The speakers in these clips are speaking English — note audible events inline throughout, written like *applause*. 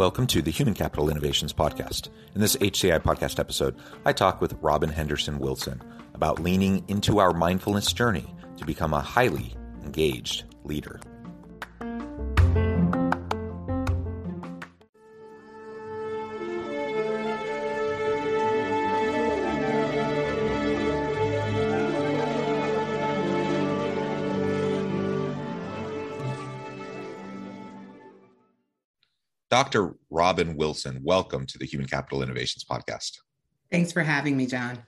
Welcome to the Human Capital Innovations Podcast. In this HCI podcast episode, I talk with Robin Henderson Wilson about leaning into our mindfulness journey to become a highly engaged leader. Dr. Robin Wilson, welcome to the Human Capital Innovations Podcast. Thanks for having me, John.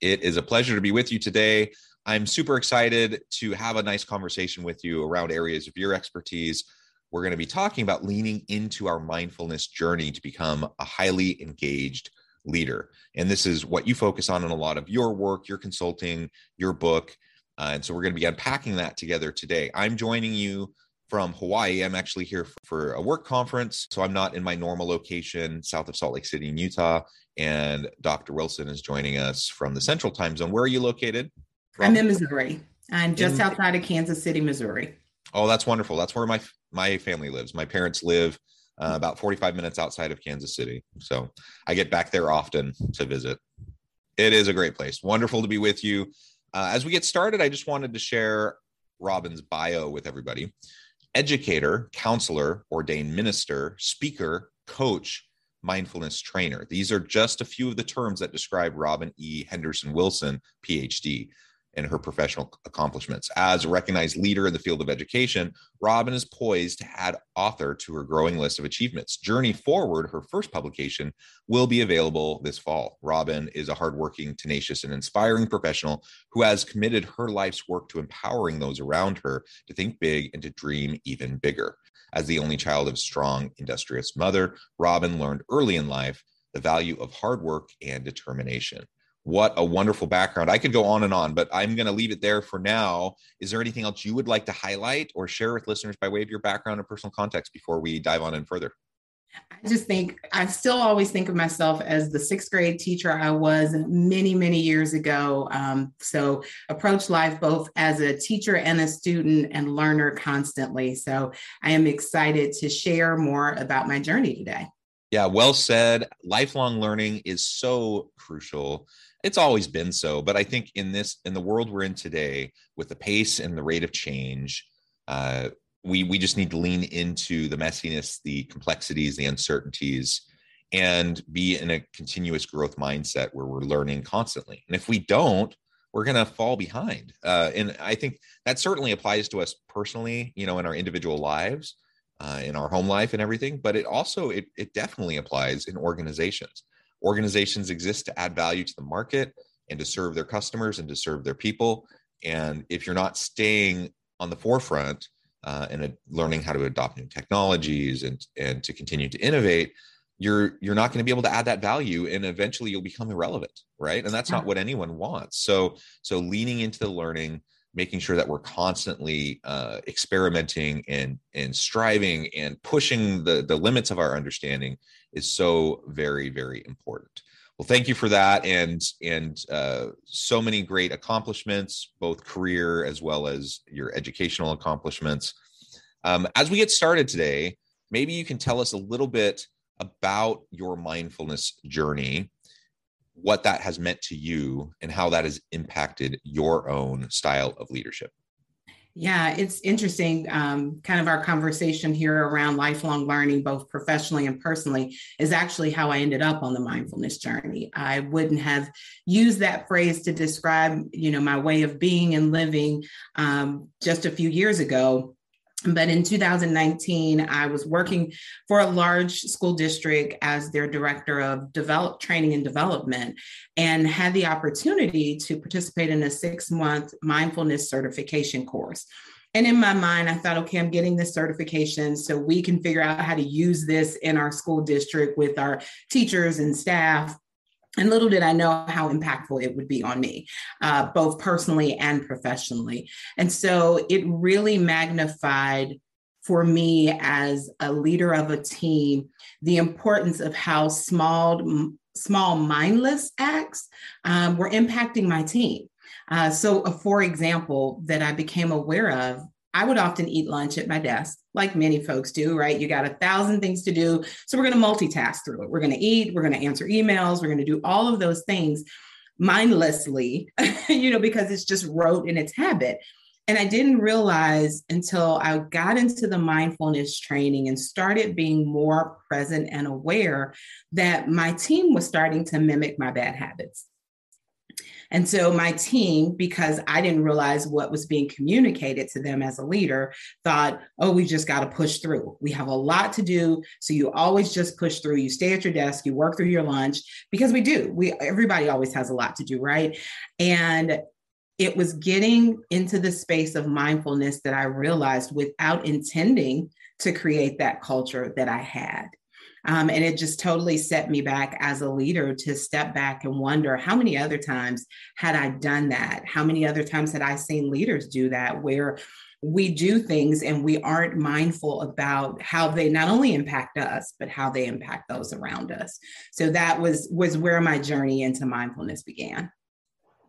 It is a pleasure to be with you today. I'm super excited to have a nice conversation with you around areas of your expertise. We're going to be talking about leaning into our mindfulness journey to become a highly engaged leader. And this is what you focus on in a lot of your work, your consulting, your book. Uh, and so we're going to be unpacking that together today. I'm joining you from Hawaii. I'm actually here for, a work conference. So I'm not in my normal location south of Salt Lake City in Utah. And Dr. Wilson is joining us from the central time zone. Where are you located? From? I'm in Missouri. I'm just in, outside of Kansas City, Missouri. Oh, that's wonderful. That's where my my family lives. My parents live uh, about 45 minutes outside of Kansas City. So I get back there often to visit. It is a great place. Wonderful to be with you. Uh, as we get started, I just wanted to share Robin's bio with everybody educator, counselor, ordained minister, speaker, coach, mindfulness trainer. These are just a few of the terms that describe Robin E. Henderson Wilson, PhD and her professional accomplishments. As a recognized leader in the field of education, Robin is poised to add author to her growing list of achievements. Journey Forward, her first publication, will be available this fall. Robin is a hardworking, tenacious, and inspiring professional who has committed her life's work to empowering those around her to think big and to dream even bigger. As the only child of a strong, industrious mother, Robin learned early in life the value of hard work and determination what a wonderful background. I could go on and on, but I'm going to leave it there for now. Is there anything else you would like to highlight or share with listeners by way of your background and personal context before we dive on in further? I just think I still always think of myself as the sixth grade teacher I was many, many years ago. Um, so approach life both as a teacher and a student and learner constantly. So I am excited to share more about my journey today. Yeah, well said. Lifelong learning is so crucial it's always been so but i think in this in the world we're in today with the pace and the rate of change uh, we we just need to lean into the messiness the complexities the uncertainties and be in a continuous growth mindset where we're learning constantly. And if we don't we're going to fall behind. Uh, and i think that certainly applies to us personally you know in our individual lives uh, in our home life and everything but it also it, it definitely applies in organizations organizations exist to add value to the market and to serve their customers and to serve their people. And if you're not staying on the forefront uh, and uh, learning how to adopt new technologies and and to continue to innovate, you're you're not going to be able to add that value, and eventually you'll become irrelevant, right? And that's not what anyone wants. So so leaning into the learning, making sure that we're constantly uh, experimenting and and striving and pushing the the limits of our understanding is so very very important. Well thank you for that and and uh, so many great accomplishments both career as well as your educational accomplishments. Um, as we get started today maybe you can tell us a little bit about your mindfulness journey what that has meant to you and how that has impacted your own style of leadership Yeah, it's interesting. Um, kind of our conversation here around lifelong learning, both professionally and personally, is actually how I ended up on the mindfulness journey. I wouldn't have used that phrase to describe, you know, my way of being and living um, just a few years ago but in 2019 i was working for a large school district as their director of develop training and development and had the opportunity to participate in a six month mindfulness certification course. And in my mind i thought okay i'm getting this certification so we can figure out how to use this in our school district with our teachers and staff and little did I know how impactful it would be on me, uh, both personally and professionally. And so it really magnified for me as a leader of a team the importance of how small, small mindless acts um, were impacting my team. Uh, so, for example, that I became aware of I would often eat lunch at my desk, like many folks do, right? You got a thousand things to do. So we're going to multitask through it. We're going to eat, we're going to answer emails, we're going to do all of those things mindlessly, *laughs* you know, because it's just rote in its habit. And I didn't realize until I got into the mindfulness training and started being more present and aware that my team was starting to mimic my bad habits. And so my team, because I didn't realize what was being communicated to them as a leader, thought, oh, we just got to push through. We have a lot to do. So you always just push through. You stay at your desk, you work through your lunch, because we do. We everybody always has a lot to do, right? And it was getting into the space of mindfulness that I realized without intending to create that culture that I had. Um, and it just totally set me back as a leader to step back and wonder how many other times had I done that? How many other times had I seen leaders do that where we do things and we aren't mindful about how they not only impact us but how they impact those around us? So that was was where my journey into mindfulness began.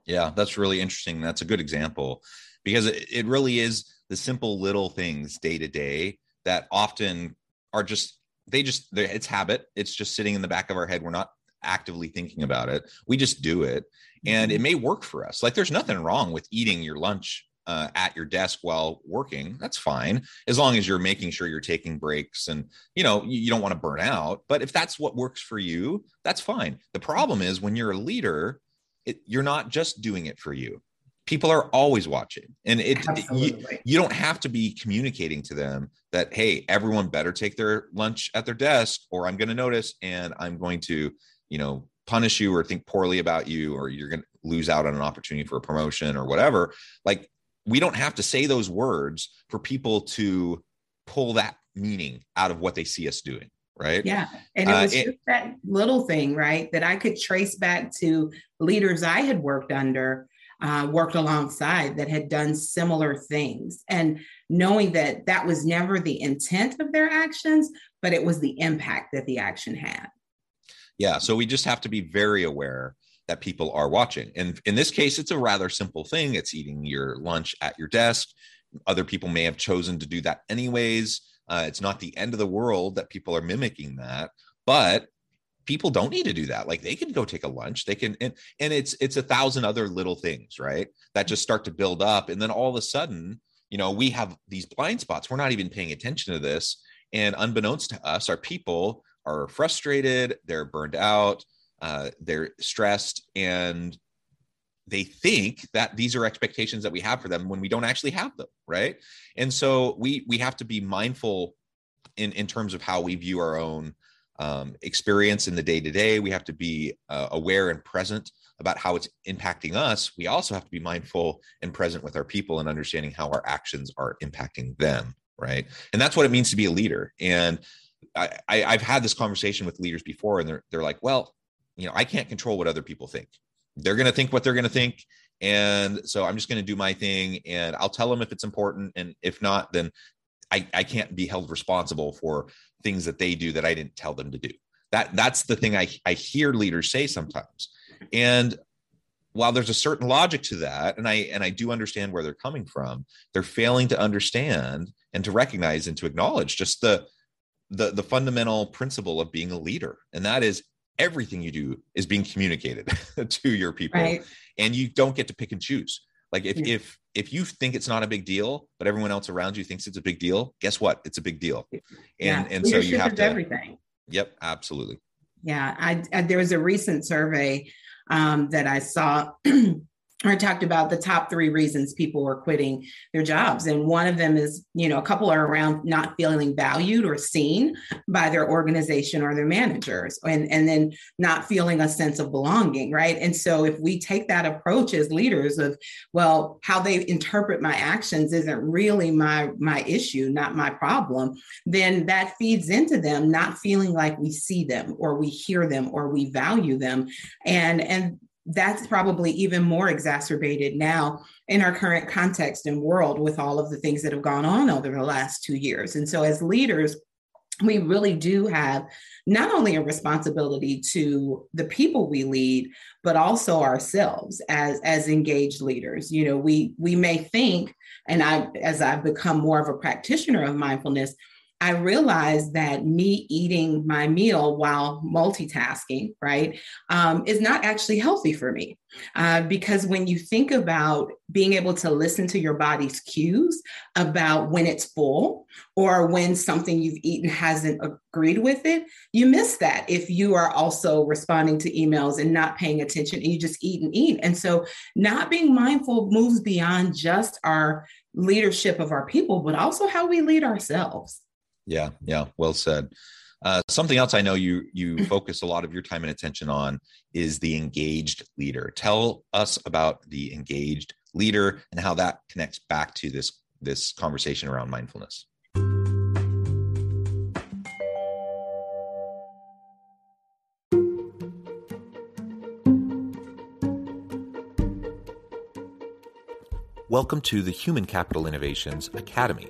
Yeah that's really interesting. That's a good example because it, it really is the simple little things day to day that often are just they just it's habit. It's just sitting in the back of our head. We're not actively thinking about it. We just do it. And it mm-hmm. may work for us. Like there's nothing wrong with eating your lunch uh, at your desk while working. That's fine as long as you're making sure you're taking breaks and you know you, you don't want to burn out. But if that's what works for you that's fine. The problem is when you're a leader it, you're not just doing it for you people are always watching. And it, you, you, don't have to be communicating to them that hey everyone better take their lunch at their desk or i'm going to notice and i'm going to you know punish you or think poorly about you or you're going to lose out on an opportunity for a promotion or whatever. Like we don't have to say those words for people to pull that meaning out of what they see us doing right? Yeah and it uh, was uh, just that little thing right that i could trace back to leaders i had worked under uh, worked alongside that had done similar things. And knowing that that was never the intent of their actions but it was the impact that the action had. Yeah so we just have to be very aware that people are watching. And in this case it's a rather simple thing. It's eating your lunch at your desk. Other people may have chosen to do that anyways. Uh, it's not the end of the world that people are mimicking that but people don't need to do that. Like they can go take a lunch. They can and, and it's it's a thousand other little things right that just start to build up. And then all of a sudden you know we have these blind spots. We're not even paying attention to this. And unbeknownst to us our people are frustrated. They're burned out. Uh, they're stressed. And they think that these are expectations that we have for them when we don't actually have them right? And so we we have to be mindful in in terms of how we view our own um, experience in the day to day. We have to be uh, aware and present about how it's impacting us. We also have to be mindful and present with our people and understanding how our actions are impacting them. Right. And that's what it means to be a leader. And I, I've had this conversation with leaders before, and they're, they're like, well, you know, I can't control what other people think. They're going to think what they're going to think. And so I'm just going to do my thing and I'll tell them if it's important. And if not, then I, I can't be held responsible for things that they do that I didn't tell them to do. That that's the thing I, I hear leaders say sometimes. And while there's a certain logic to that, and I and I do understand where they're coming from, they're failing to understand and to recognize and to acknowledge just the the the fundamental principle of being a leader. And that is everything you do is being communicated *laughs* to your people. Right. And you don't get to pick and choose. Like if yeah. if if you think it's not a big deal, but everyone else around you thinks it's a big deal, guess what? It's a big deal. And yeah. and so you have to everything. Yep, absolutely. Yeah, I, I there was a recent survey um, that I saw *clears throat* I talked about the top three reasons people were quitting their jobs. And one of them is, you know, a couple are around not feeling valued or seen by their organization or their managers, and, and then not feeling a sense of belonging, right? And so if we take that approach as leaders of, well, how they interpret my actions isn't really my my issue, not my problem, then that feeds into them not feeling like we see them or we hear them or we value them. And and that's probably even more exacerbated now in our current context and world with all of the things that have gone on over the last two years. And so, as leaders, we really do have not only a responsibility to the people we lead but also ourselves as as engaged leaders you know we we may think and i as i've become more of a practitioner of mindfulness I realized that me eating my meal while multitasking, right, um, is not actually healthy for me. Uh, because when you think about being able to listen to your body's cues about when it's full or when something you've eaten hasn't agreed with it, you miss that if you are also responding to emails and not paying attention and you just eat and eat. And so, not being mindful moves beyond just our leadership of our people, but also how we lead ourselves. Yeah, yeah, well said. Uh, something else I know you you *clears throat* focus a lot of your time and attention on is the engaged leader. Tell us about the engaged leader and how that connects back to this this conversation around mindfulness. Welcome to the Human Capital Innovations Academy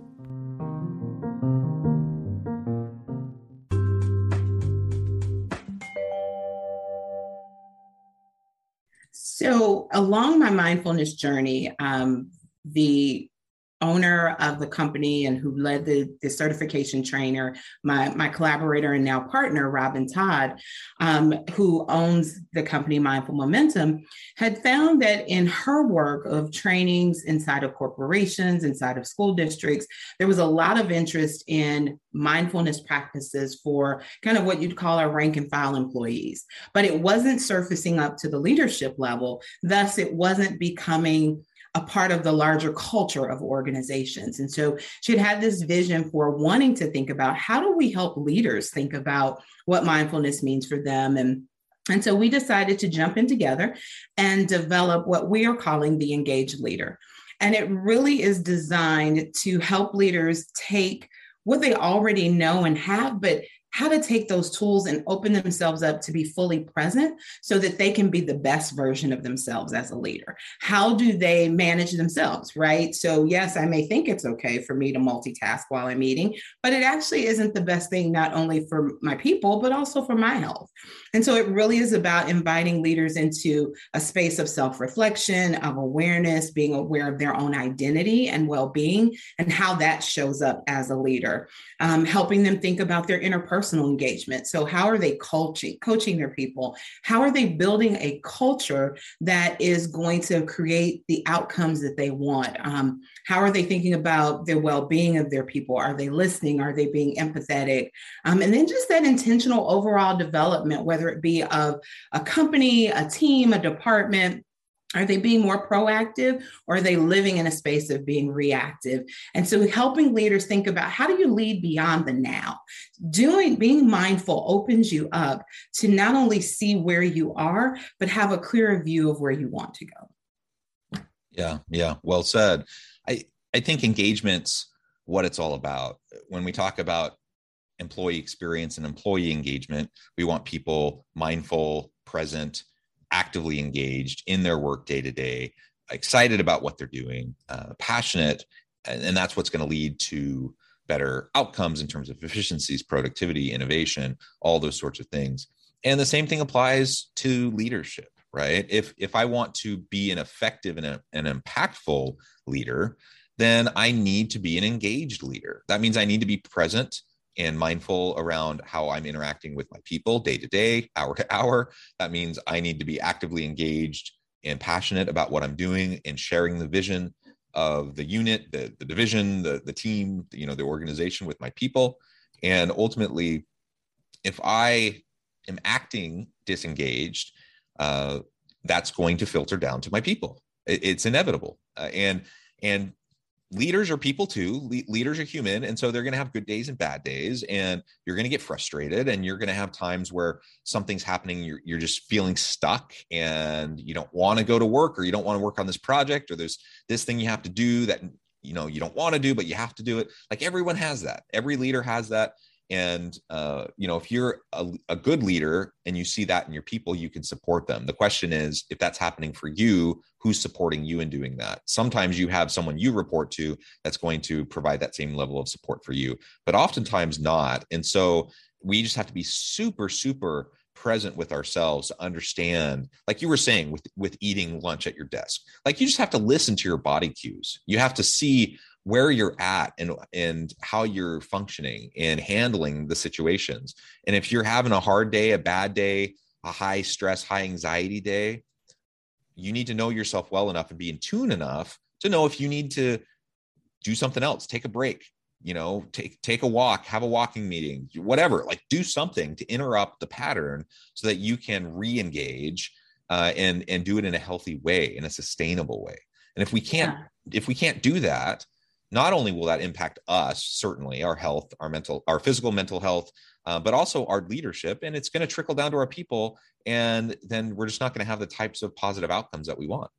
So, along my mindfulness journey, um, the owner of the company and who led the, the certification trainer, my, my collaborator and now partner, Robin Todd, um, who owns the company Mindful Momentum, had found that in her work of trainings inside of corporations, inside of school districts, there was a lot of interest in mindfulness practices for kind of what you'd call our rank and file employees. But it wasn't surfacing up to the leadership level. Thus, it wasn't becoming a part of the larger culture of organizations. And so she had had this vision for wanting to think about how do we help leaders think about what mindfulness means for them and and so we decided to jump in together and develop what we are calling the engaged leader. And it really is designed to help leaders take what they already know and have, but how to take those tools and open themselves up to be fully present so that they can be the best version of themselves as a leader. How do they manage themselves, right? So, yes, I may think it's okay for me to multitask while I'm eating, but it actually isn't the best thing, not only for my people, but also for my health. And so, it really is about inviting leaders into a space of self reflection, of awareness, being aware of their own identity and well being, and how that shows up as a leader, um, helping them think about their interpersonal personal engagement. So, how are they coaching, coaching their people? How are they building a culture that is going to create the outcomes that they want? Um, how are they thinking about the well-being of their people? Are they listening? Are they being empathetic? Um, and then just that intentional overall development, whether it be of a company, a team, a department Are they being more proactive or are they living in a space of being reactive? And so helping leaders think about how do you lead beyond the now? Doing being mindful opens you up to not only see where you are, but have a clearer view of where you want to go. Yeah, yeah, well said. I I think engagement's what it's all about. When we talk about employee experience and employee engagement, we want people mindful, present, actively engaged in their work day to day, excited about what they're doing, uh, passionate, and, and that's what's going to lead to better outcomes in terms of efficiencies, productivity, innovation, all those sorts of things. And the same thing applies to leadership, right? If if I want to be an effective and a, an impactful leader, then I need to be an engaged leader. That means I need to be present and mindful around how I'm interacting with my people day to day, hour to *laughs* hour. That means I need to be actively engaged and passionate about what I'm doing and sharing the vision of the unit, the, the division, the, the team, you know, the organization with my people. And ultimately, if I am acting disengaged, uh, that's going to filter down to my people. It, it's inevitable. Uh, and and leaders are people too Le- leaders are human and so they're going to have good days and bad days and you're going to get frustrated and you're going to have times where something's happening you're, you're just feeling stuck and you don't want to go to work or you don't want to work on this project or there's this thing you have to do that you know you don't want to do but you have to do it. Like everyone has that. Every leader has that and uh, you know if you're a, a, good leader and you see that in your people you can support them. The question is if that's happening for you who's supporting you in doing that? Sometimes you have someone you report to that's going to provide that same level of support for you but oftentimes not. And so we just have to be super super present with ourselves to understand like you were saying with with eating lunch at your desk like you just have to listen to your body cues. You have to see where you're at and and how you're functioning and handling the situations. And if you're having a hard day a bad day a high stress high anxiety day you need to know yourself well enough and be in tune enough to know if you need to do something else take a break you know take take a walk have a walking meeting whatever like do something to interrupt the pattern so that you can re-engage uh, and and do it in a healthy way in a sustainable way and if we can't yeah. if we can't do that not only will that impact us certainly our health our mental our physical mental health uh, but also our leadership and it's going to trickle down to our people and then we're just not going to have the types of positive outcomes that we want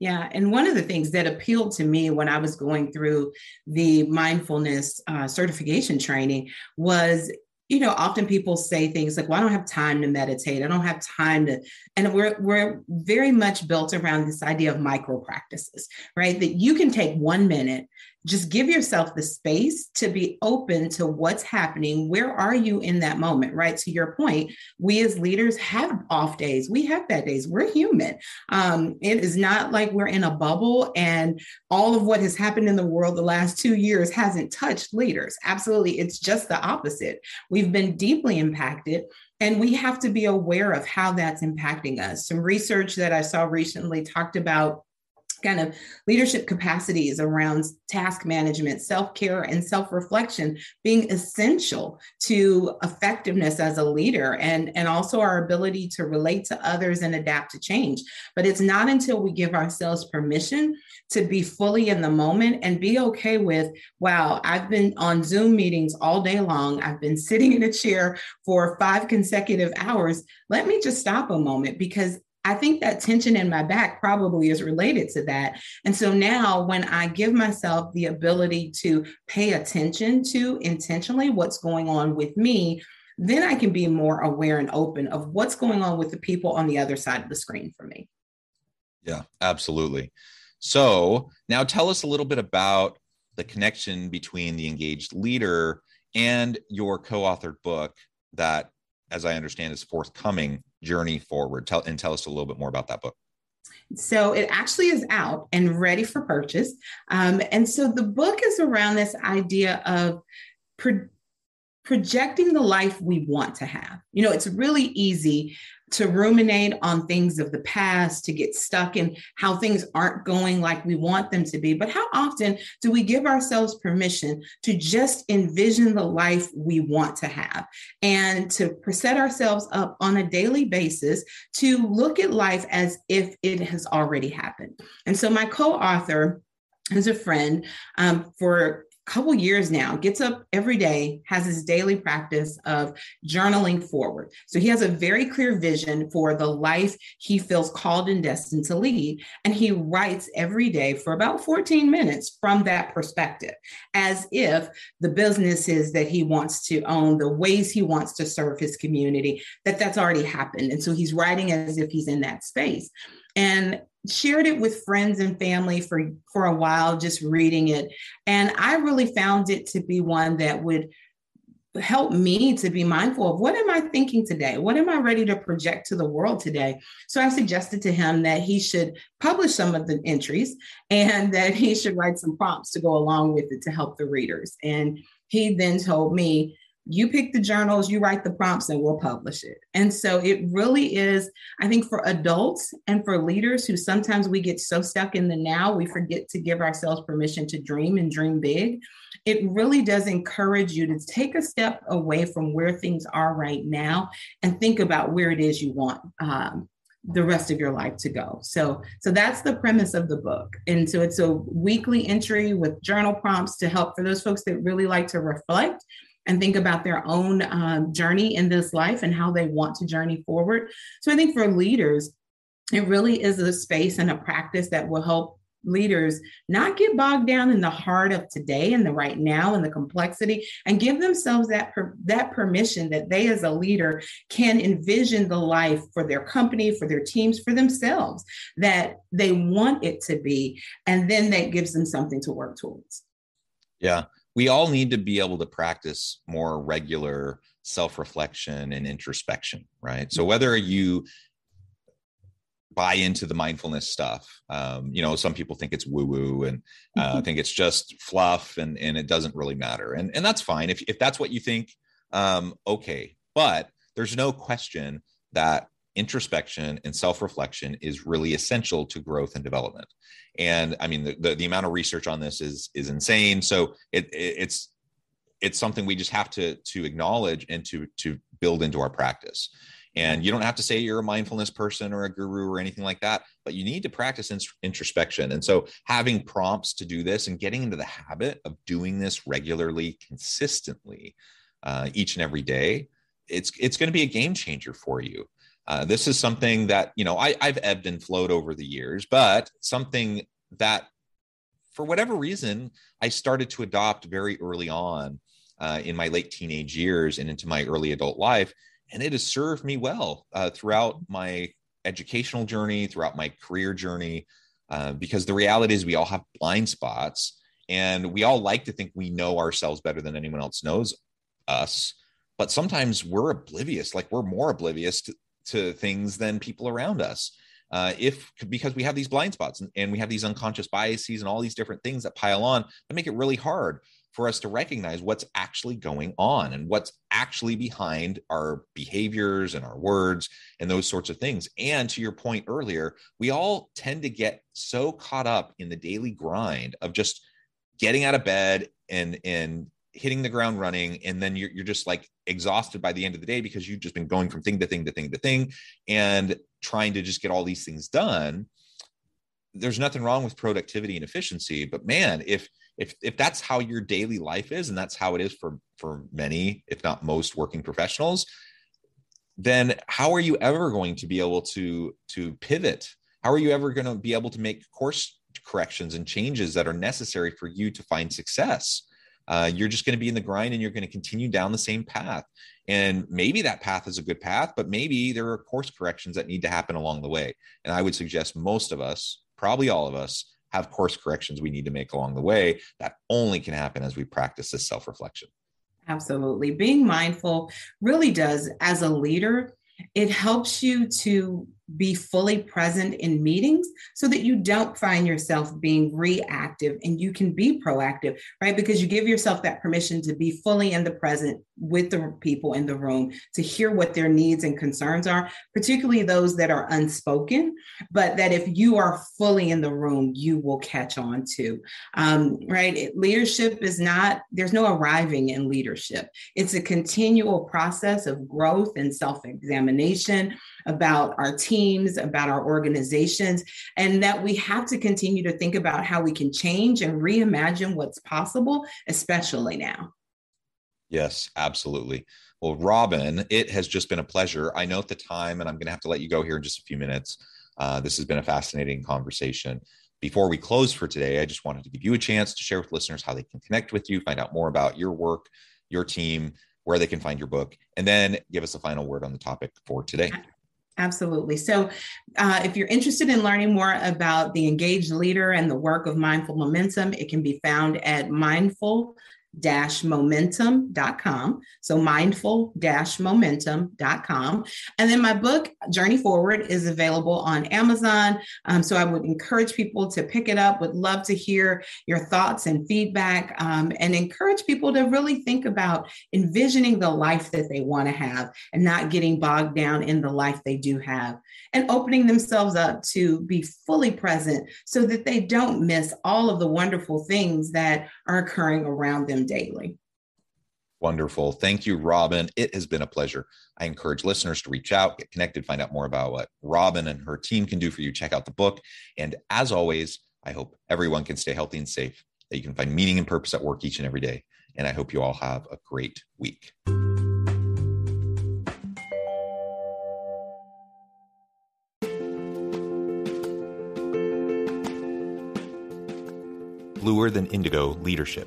yeah, and one of the things that appealed to me when I was going through the mindfulness uh, certification training was you know, often people say things like, well, I don't have time to meditate. I don't have time to, and we're, we're very much built around this idea of micro practices, right? That you can take one minute just give yourself the space to be open to what's happening. Where are you in that moment? Right. To your point, we as leaders have off days. We have bad days. We're human. Um, it is not like we're in a bubble and all of what has happened in the world the last two years hasn't touched leaders. Absolutely. It's just the opposite. We've been deeply impacted. And we have to be aware of how that's impacting us. Some research that I saw recently talked about kind of leadership capacities around task management, self care, and self reflection being essential to effectiveness as a leader and, and also our ability to relate to others and adapt to change. But it's not until we give ourselves permission to be fully in the moment and be okay with, wow, I've been on Zoom meetings all day long. I've been sitting in a chair for five consecutive hours. Let me just stop a moment because I think that tension in my back probably is related to that. And so now, when I give myself the ability to pay attention to intentionally what's going on with me, then I can be more aware and open of what's going on with the people on the other side of the screen for me. Yeah, absolutely. So now tell us a little bit about the connection between the engaged leader and your co authored book that, as I understand, is forthcoming journey forward. Tell and tell us a little bit more about that book. So it actually is out and ready for purchase. Um, and so the book is around this idea of pro- projecting the life we want to have. You know it's really easy to ruminate on things of the past, to get stuck in how things aren't going like we want them to be. But how often do we give ourselves permission to just envision the life we want to have and to set ourselves up on a daily basis to look at life as if it has already happened? And so, my co author, is a friend um, for couple years now gets up every day has his daily practice of journaling forward. So he has a very clear vision for the life he feels called and destined to lead. And he writes every day for about 14 minutes from that perspective as if the businesses that he wants to own the ways he wants to serve his community that that's already happened. And so he's writing as if he's in that space. And shared it with friends and family for for a while just reading it. And i really found it to be one that would help me to be mindful of what am i thinking today? What am i ready to project to the world today? So i suggested to him that he should publish some of the entries and *laughs* that he should write some prompts to go along with it to help the readers. And he then told me you pick the journals, you write the prompts, and we'll publish it. And so it really is, I think, for adults and for leaders who sometimes we get so stuck in the now, we forget to give ourselves permission to dream and dream big. It really does encourage you to take a step away from where things are right now and think about where it is you want um, the rest of your life to go. So so that's the premise of the book. And so it's a weekly entry with journal prompts to help for those folks that really like to reflect and think about their own um, journey in this life and how they want to journey forward. So I think for leaders, it really is a space and a practice that will help leaders not get bogged down in the heart of today and the right now and the complexity and give themselves that per, that permission that they as a leader can envision the life for their company for their teams for themselves that they want it to be. And then that gives them something to work towards. Yeah we all need to be able to practice more regular self-reflection and introspection right? So whether you buy into the mindfulness stuff um, you know some people think it's woo woo and uh, mm-hmm. think it's just fluff and and it doesn't really matter. And and that's fine. If if that's what you think um, okay. But there's no question that introspection and self-reflection is really essential to growth and development. And i mean the, the, the amount of research on this is is insane. So it, it, it's it's something we just have to to acknowledge and to to build into our practice. And you don't have to say you're a mindfulness person or a guru or anything like that but you need to practice introspection. And so having prompts to do this and getting into the habit of doing this regularly consistently uh, each and every day it's it's going to be a game changer for you uh, this is something that you know I, I've ebbed and flowed over the years, but something that for whatever reason I started to adopt very early on uh, in my late teenage years and into my early adult life, and it has served me well uh, throughout my educational journey, throughout my career journey. Uh, because the reality is, we all have blind spots, and we all like to think we know ourselves better than anyone else knows us but sometimes we're oblivious like we're more oblivious to, to things than people around us. Uh, if because we have these blind spots and, and we have these unconscious biases and all these different things that pile on that make it really hard for us to recognize what's actually going on and what's actually behind our behaviors and our words and those sorts of things. And to your point earlier, we all tend to get so caught up in the daily grind of just getting out of bed and and hitting the ground running and then you're, you're just like exhausted by the end of the day because you've just been going from thing to thing to thing to thing and trying to just get all these things done there's nothing wrong with productivity and efficiency. But man if if if that's how your daily life is and that's how it is for for many if not most working professionals then how are you ever going to be able to to pivot? How are you ever going to be able to make course corrections and changes that are necessary for you to find success uh, you're just going to be in the grind and you're going to continue down the same path. And maybe that path is a good path, but maybe there are course corrections that need to happen along the way. And I would suggest most of us, probably all of us, have course corrections we need to make along the way. That only can happen as we practice this self reflection. Absolutely. Being mindful really does, as a leader, it helps you to be fully present in meetings so that you don't find yourself being reactive and you can be proactive, right? Because you give yourself that permission to be fully in the present with the people in the room, to hear what their needs and concerns are, particularly those that are unspoken, but that if you are fully in the room, you will catch on to, um, right? It, leadership is not, there's no arriving in leadership. It's a continual process of growth and self examination about our teams, about our organizations, and that we have to continue to think about how we can change and reimagine what's possible, especially now. Yes, absolutely. Well, Robin, it has just been a pleasure. I note the time, and I'm going to have to let you go here in just a few minutes. Uh, this has been a fascinating conversation. Before we close for today, I just wanted to give you a chance to share with listeners how they can connect with you, find out more about your work, your team, where they can find your book, and then give us a final word on the topic for today. Absolutely. So, uh, if you're interested in learning more about the engaged leader and the work of Mindful Momentum, it can be found at mindful momentum.com. So mindful momentum.com. And then my book, Journey Forward, is available on Amazon. Um, so I would encourage people to pick it up. Would love to hear your thoughts and feedback um, and encourage people to really think about envisioning the life that they want to have and not getting bogged down in the life they do have and opening themselves up to be fully present so that they don't miss all of the wonderful things that are occurring around daily. Wonderful. Thank you, Robin. It has been a pleasure. I encourage listeners to reach out, get connected, find out more about what Robin and her team can do for you. Check out the book. And as always, I hope everyone can stay healthy and safe, that you can find meaning and purpose at work each and every day. And I hope you all have a great week. Bluer Than Indigo Leadership